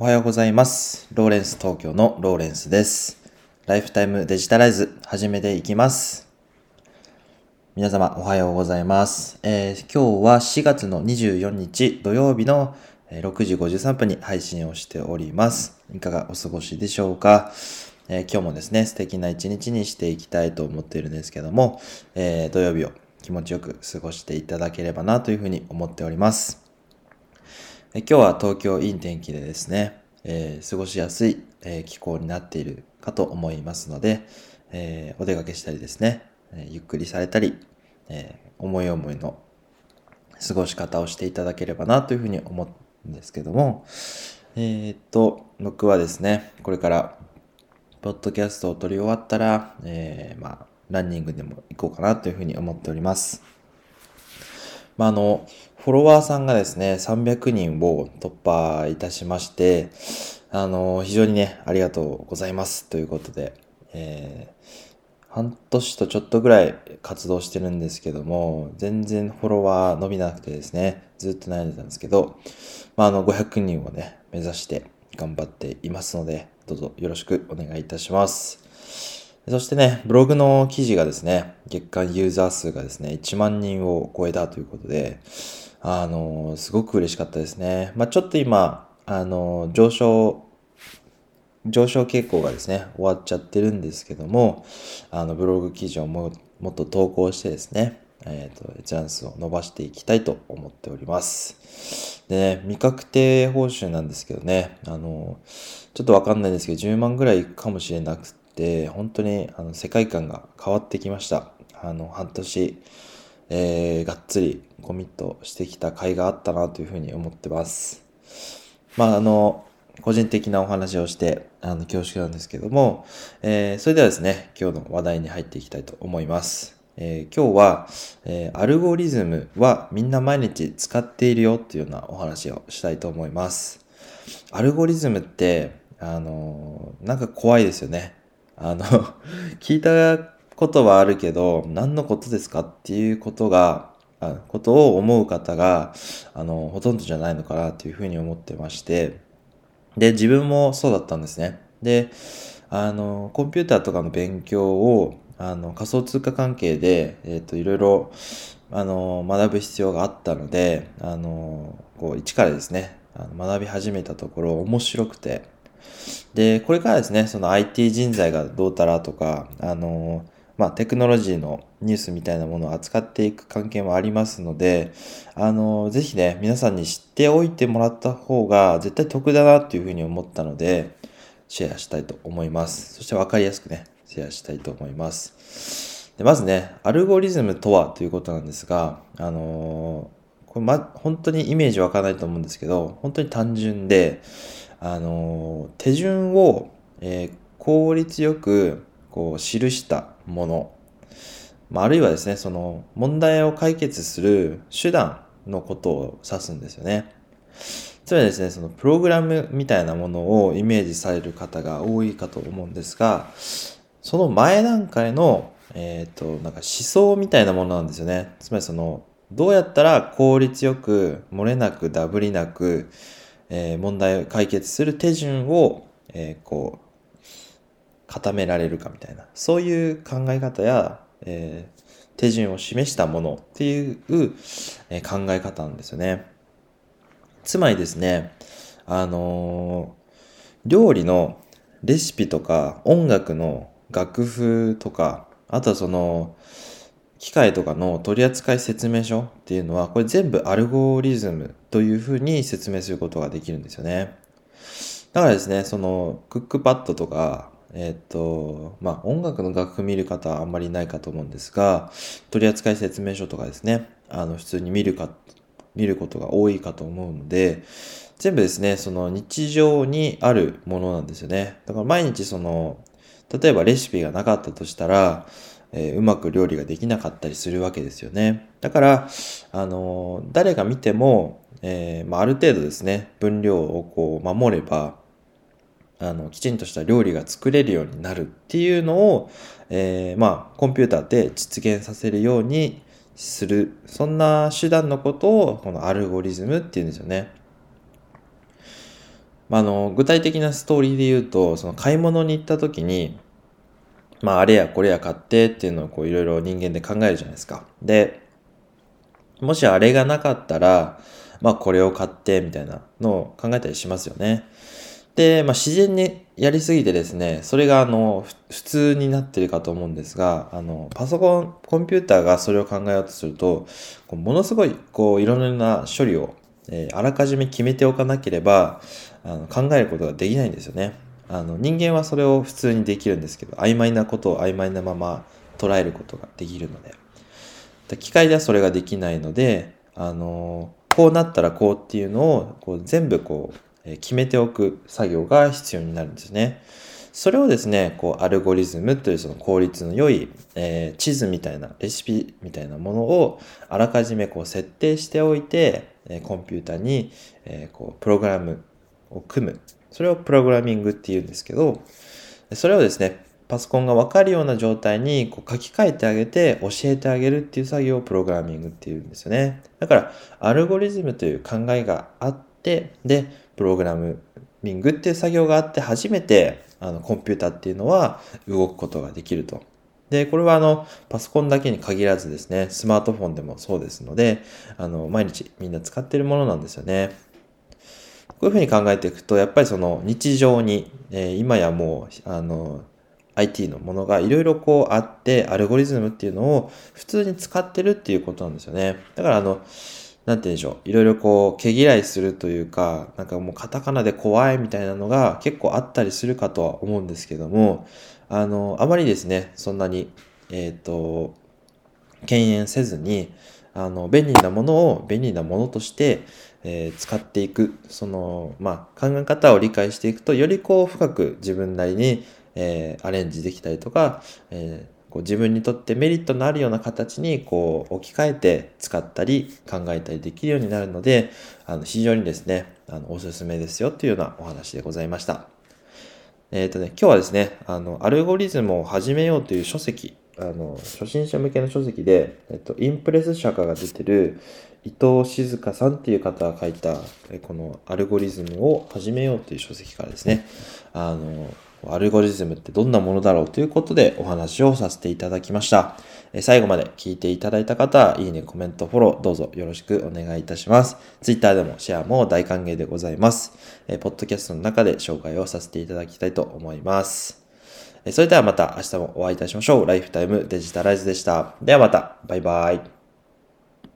おはようございます。ローレンス東京のローレンスです。ライフタイムデジタライズ始めていきます。皆様おはようございます。えー今日は4月の24日土曜日の6時53分に配信をしております。いかがお過ごしでしょうか、えー今日もですね、素敵な一日にしていきたいと思っているんですけども、えー土曜日を気持ちよく過ごしていただければなというふうに思っております。今日は東京いい天気でですね、えー過ごしやすい、えー気候になっているかと思いますので、えーお出かけしたりですね、えゆっくりされたり、え思い思いの過ごし方をしていただければなというふうに思うんですけども、えっと、僕はですね、これから、ポッドキャストを撮り終わったら、えまあ、ランニングでも行こうかなというふうに思っております。まあ、あの、フォロワーさんがですね、300人を突破いたしまして、あの、非常にね、ありがとうございますということで、えー半年とちょっとぐらい活動してるんですけども、全然フォロワー伸びなくてですね、ずっと悩んでたんですけど、まあ、あの、500人をね、目指して頑張っていますので、どうぞよろしくお願いいたします。そしてね、ブログの記事がですね、月間ユーザー数がですね、1万人を超えたということで、あの、すごく嬉しかったですね。まあ、ちょっと今、あの、上昇、上昇傾向がですね、終わっちゃってるんですけども、あの、ブログ記事をももっと投稿してですね、えっ、と、チャンスを伸ばしていきたいと思っております。でね、未確定報酬なんですけどね、あの、ちょっとわかんないんですけど、10万ぐらいいくかもしれなくて、本当にあの世界観が変わってきました。あの、半年、えー、がっつりコミットしてきた甲斐があったなというふうに思ってます。まあ、あの、個人的なお話をして、あの、恐縮なんですけども、えーそれではですね、今日の話題に入っていきたいと思います。えー今日は、えーアルゴリズムはみんな毎日使っているよっていうようなお話をしたいと思います。アルゴリズムって、あのーなんか怖いですよね。あの、聞いたことはあるけど、何のことですかっていうことが、あことを思う方が、あの、ほとんどじゃないのかなというふうに思ってまして、で、自分もそうだったんですね。で、あの、コンピューターとかの勉強を、あの、仮想通貨関係で、えっ、と、いろいろ、あの、学ぶ必要があったので、あの、こう、一からですね、あの学び始めたところ、面白くて、で、これからですね、その IT 人材がどうたらとか、あの、まあ、テクノロジーのニュースみたいなものを扱っていく関係もありますので、あの、ぜひね、皆さんに知っておいてもらった方が絶対得だなっていうふうに思ったので、シェアしたいと思います。そして分かりやすくね、シェアしたいと思います。でまずね、アルゴリズムとはということなんですが、あのこれま、本当にイメージわからないと思うんですけど、本当に単純で、あの手順を、えー効率よくこう記したもの、まあ、あるいはですね、その問題を解決する手段のことを指すんですよね。つまりですね、そのプログラムみたいなものをイメージされる方が多いかと思うんですが、その前段階の、えっ、と、なんか思想みたいなものなんですよね。つまりその、どうやったら効率よく、漏れなく、ダブりなく、えー問題を解決する手順を、えーこう、固められるかみたいな、そういう考え方や、えー手順を示したものっていう、え考え方なんですよね。つまりですね、あの料理のレシピとか音楽の楽譜とか、あとはその、機械とかの取扱説明書っていうのは、これ全部アルゴリズムというふうに説明することができるんですよね。だからですね、その、クックパッドとか、えっ、と、まあ、音楽の楽譜見る方はあんまりいないかと思うんですが、取扱説明書とかですね、あの、普通に見るか、見ることが多いかと思うので、全部ですね、その日常にあるものなんですよね。だから毎日その、例えばレシピがなかったとしたら、えーうまく料理ができなかったりするわけですよね。だから、あのー誰が見ても、えーまあ、ある程度ですね、分量をこう守れば、あの、きちんとした料理が作れるようになるっていうのを、えーまあ、コンピューターで実現させるようにする。そんな手段のことを、このアルゴリズムっていうんですよね。まあ、あの、具体的なストーリーで言うと、その買い物に行った時に、まあ、あれやこれや買ってっていうのをこういろいろ人間で考えるじゃないですか。で、もしあれがなかったら、まあこれを買ってみたいなのを考えたりしますよね。で、まあ自然にやりすぎてですね、それがあの、普通になってるかと思うんですが、あの、パソコン、コンピューターがそれを考えようとすると、こうものすごい、こう、いろんな処理を、えー、あらかじめ決めておかなければ、あの考えることができないんですよね。あの、人間はそれを普通にできるんですけど、曖昧なことを曖昧なまま捉えることができるので。機械ではそれができないので、あの、こうなったらこうっていうのをこう全部こう決めておく作業が必要になるんですね。それをですね、こうアルゴリズムというその効率の良い、えー、地図みたいなレシピみたいなものをあらかじめこう設定しておいて、え、コンピュータに、えー、こうプログラムを組む。それをプログラミングっていうんですけど、それをですね、パソコンがわかるような状態にこう書き換えてあげて教えてあげるっていう作業をプログラミングっていうんですよね。だから、アルゴリズムという考えがあって、で、プログラミングっていう作業があって初めて、あの、コンピューターっていうのは動くことができると。で、これはあの、パソコンだけに限らずですね、スマートフォンでもそうですので、あの、毎日みんな使ってるものなんですよね。こういうふうに考えていくと、やっぱりその日常に、えー、今やもう、あの、IT のものがいろいろこうあって、アルゴリズムっていうのを普通に使ってるっていうことなんですよね。だからあの、なんて言うんでしょう。いろいろこう、毛嫌いするというか、なんかもうカタカナで怖いみたいなのが結構あったりするかとは思うんですけども、あの、あまりですね、そんなに、えっ、ー、と、敬遠せずに、あの、便利なものを便利なものとして、えー、使っていく、その、まあ、考え方を理解していくと、よりこう、深く自分なりに、えー、アレンジできたりとか、えー、こう自分にとってメリットのあるような形にこう置き換えて使ったり考えたりできるようになるので、あの非常にですね、あのおすすめですよというようなお話でございました。えっ、とね、今日はですね、あの、アルゴリズムを始めようという書籍、あの、初心者向けの書籍で、えっと、インプレス社から出てる伊藤静香さんっていう方が書いた、このアルゴリズムを始めようという書籍からですね、あの、アルゴリズムってどんなものだろうということでお話をさせていただきました。最後まで聞いていただいた方、いいね、コメント、フォロー、どうぞよろしくお願いいたします。Twitter でもシェアも大歓迎でございます。ポッドキャストの中で紹介をさせていただきたいと思います。それではまた明日もお会いいたしましょう。ライフタイムデジタライズでした。ではまた。バイバイ。